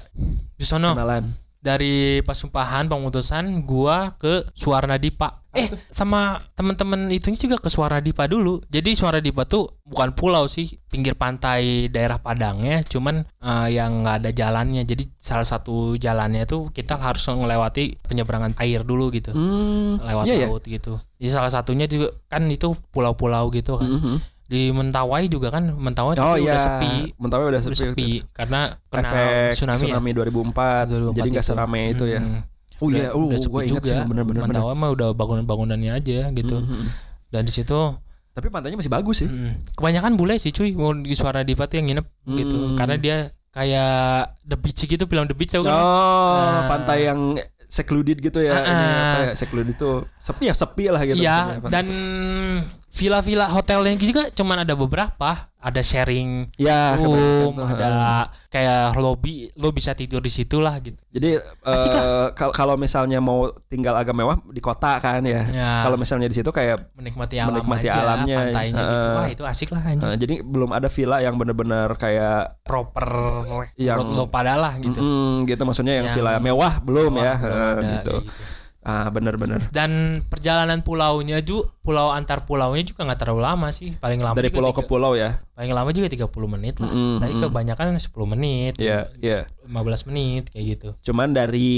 di sono kenalan. Dari Pasumpahan Pemutusan gua ke Suwarna Dipa. Eh, sama temen-temen itu juga ke Suwarna Dipa dulu. Jadi Suwarna Dipa tuh bukan pulau sih, pinggir pantai daerah Padangnya, cuman eh, yang nggak ada jalannya. Jadi salah satu jalannya tuh kita harus melewati penyeberangan air dulu gitu. Hmm, Lewat iya ya. laut gitu. Jadi salah satunya juga kan itu pulau-pulau gitu kan. Mhm. Di Mentawai juga kan, Mentawai Oh iya, udah sepi. Mentawai udah Udah sepi. sepi karena kena Efek tsunami, tsunami, ya. 2004, 2004 jadi nggak itu. serame itu ya. Mm-mm. Oh iya, uh, udah sepi ingat sih juga. bener-bener. bener. Mentawai mah udah bangunan-bangunannya aja gitu. Mhm. Dan di situ Tapi pantainya masih bagus sih. mm, kebanyakan bule sih cuy mau di Suara Dipa tuh yang nginep gitu. Hmm. Karena dia kayak The Beach gitu film The Beach tau kan? Oh, Nah. pantai yang secluded gitu ya. Ah, Ini ah. apa ya? Secluded itu sepi ya, sepi lah gitu. Iya, maksudnya. dan villa-villa hotelnya juga cuman ada beberapa. Ada sharing ya, room, ada kayak lobby, lo bisa tidur di situ lah gitu. Jadi kal- kalau misalnya mau tinggal agak mewah di kota kan ya. Ya, Kalau misalnya di situ kayak menikmati alam menikmati aja, alamnya, pantainya gitu. heeh. Wah, itu asik lah eh, jadi belum ada villa yang bener-bener kayak Proper Yang- lo pada lah gitu. mm, gitu maksudnya yang, Yang villa mewah belum ya Wah, belum eh, ada, gitu. gitu. Ah bener-bener. Dan perjalanan pulaunya juga pulau antar pulaunya juga nggak terlalu lama sih. Paling lama Dari pulau ke tiga- pulau ya. paling lama juga 30 menit lah. Mm, Tapi mm. kebanyakan 10 menit, Iya, iya. 15 menit kayak gitu. Cuman dari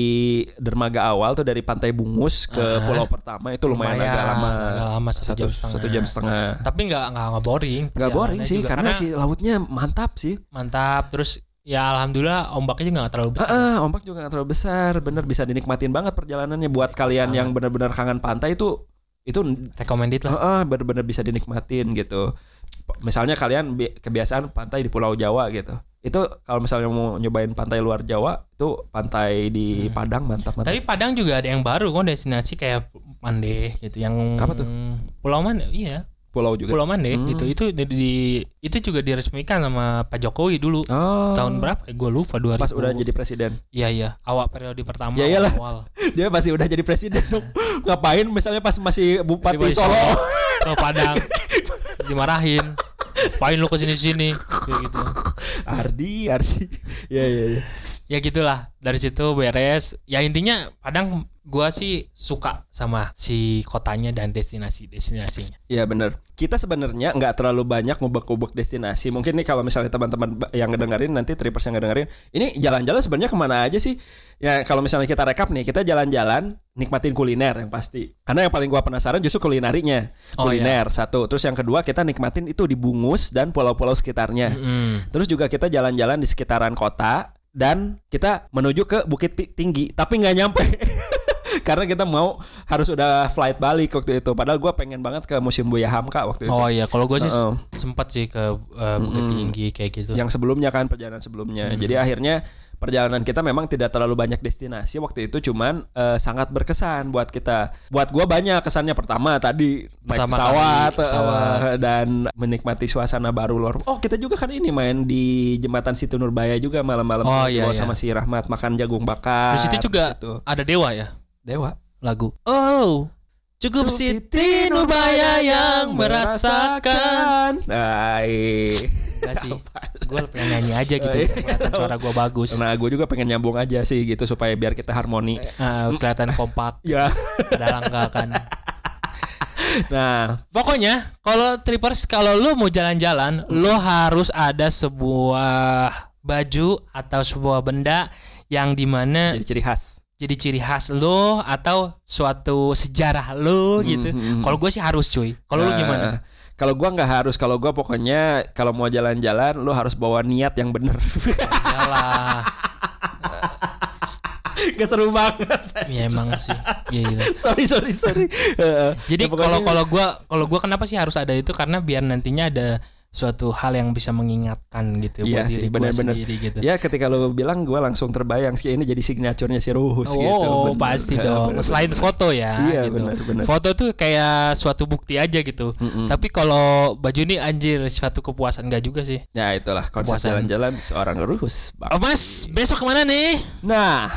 dermaga awal tuh dari Pantai Bungus ke Ah. pulau pertama itu lumayan, agak lama. agak lama satu, Satu, jam setengah. satu jam setengah. Tapi nggak nggak nggak boring. Gak boring sih juga. karena, si lautnya mantap sih. mantap. Terus ya alhamdulillah ombaknya juga nggak terlalu besar. Ah, ah, ombak juga gak terlalu besar, bener bisa dinikmatin banget perjalanannya buat kalian yang benar-benar kangen pantai itu itu Recommended lah. ah, ah, bener-bener bisa dinikmatin gitu. Misalnya kalian bi- kebiasaan pantai di Pulau Jawa gitu. Itu kalau misalnya mau nyobain pantai luar Jawa itu pantai di Hmm. Padang mantap mantap. Tapi Padang juga ada yang baru kan destinasi kayak Mande gitu yang Apa tuh? Pulau Mande iya Pulau juga. Pulau Mande Hmm. gitu itu di, di- itu juga diresmikan sama Pak Jokowi dulu Oh. tahun berapa ya gue lupa 2000 Pas udah jadi presiden. iya iya awal periode pertama Ya iyalah. awal Dia pasti udah jadi presiden. Ngapain misalnya pas masih Bupati Di Solo. Solo Padang dimarahin Pain lu ke sini sini kayak gitu Ardi, Ardi. Ya ya ya. ya gitulah dari situ beres ya intinya Padang gua sih suka sama si kotanya dan destinasi destinasinya Iya bener Kita sebenarnya nggak terlalu banyak ngubek-ngubek destinasi. Mungkin nih kalau misalnya teman-teman yang ngedengerin nanti trippers yang ngedengerin, ini jalan-jalan sebenarnya ke mana aja sih? Ya kalau misalnya kita rekap nih, kita jalan-jalan nikmatin kuliner yang pasti. Karena yang paling gua penasaran justru kulinarinya. Oh, kuliner satu. Terus yang kedua kita nikmatin itu di Bungus dan pulau-pulau sekitarnya. Mm. Terus juga kita jalan-jalan di sekitaran kota dan kita menuju ke Bukit Tinggi, tapi nggak nyampe. Karena kita mau harus udah flight balik waktu itu. Padahal gua pengen banget ke Museum Buya Hamka waktu itu. oh iya kalau gue sih Heeh. sempat sih ke uh, Bukit Tinggi kayak gitu Yang sebelumnya kan perjalanan sebelumnya. Hmm. Jadi akhirnya perjalanan kita memang tidak terlalu banyak destinasi waktu itu cuman eh, sangat berkesan buat kita. Buat gua banyak kesannya pertama tadi naik Pertama pesawat, kali pesawat. eh, dan menikmati suasana baru luar. Oh, kita juga kan ini main di jembatan Situ Nurbaya juga malam-malam Oh, berdua iya, iya. sama si Rahmat makan jagung bakar. di situ juga gitu. ada dewa ya Dewa. lagu oh cukup Siti Nubaya yang merasakan iya. Enggak sih gue pengen nyanyi aja gitu Oh, iya. kelihatan suara gue bagus Nah, gue juga pengen nyambung aja sih gitu supaya biar kita harmoni. Ah, kelihatan kompak Ya. padahal enggak kan Nah, Pokoknya kalau trippers kalau lu mau jalan-jalan, lu harus ada sebuah baju atau sebuah benda yang di mana jadi ciri khas. Jadi ciri khas lo atau suatu sejarah lo gitu. Mhm. Kalau gue sih harus cuy. Kalau Nah, gimana? Kalau gua nggak harus, kalau gua pokoknya kalau mau jalan-jalan lu harus bawa niat yang bener. Iyalah. Gak seru banget. ya emang sih. Iya gitu. sorry sorry sorry. Jadi Ya, kalau kalau gua kalau gua kenapa sih harus ada itu karena biar nantinya ada suatu hal yang bisa mengingatkan gitu Iya buat sih, diri gue benar-benar. sendiri gitu. Ya ketika lo bilang gue langsung terbayang sih ini jadi signaturenya si Ruhus gitu. Oh Bener. pasti Bener, dong. bener, Selain bener. foto ya, Iya, gitu. bener, bener. Foto tuh kayak suatu bukti aja gitu. Mm-mm. Tapi kalau baju ini anjir suatu kepuasan gak juga sih. Ya itulah konsep jalan-jalan seorang Ruhus. Bang. Oh mas, besok ke mana nih? Nah,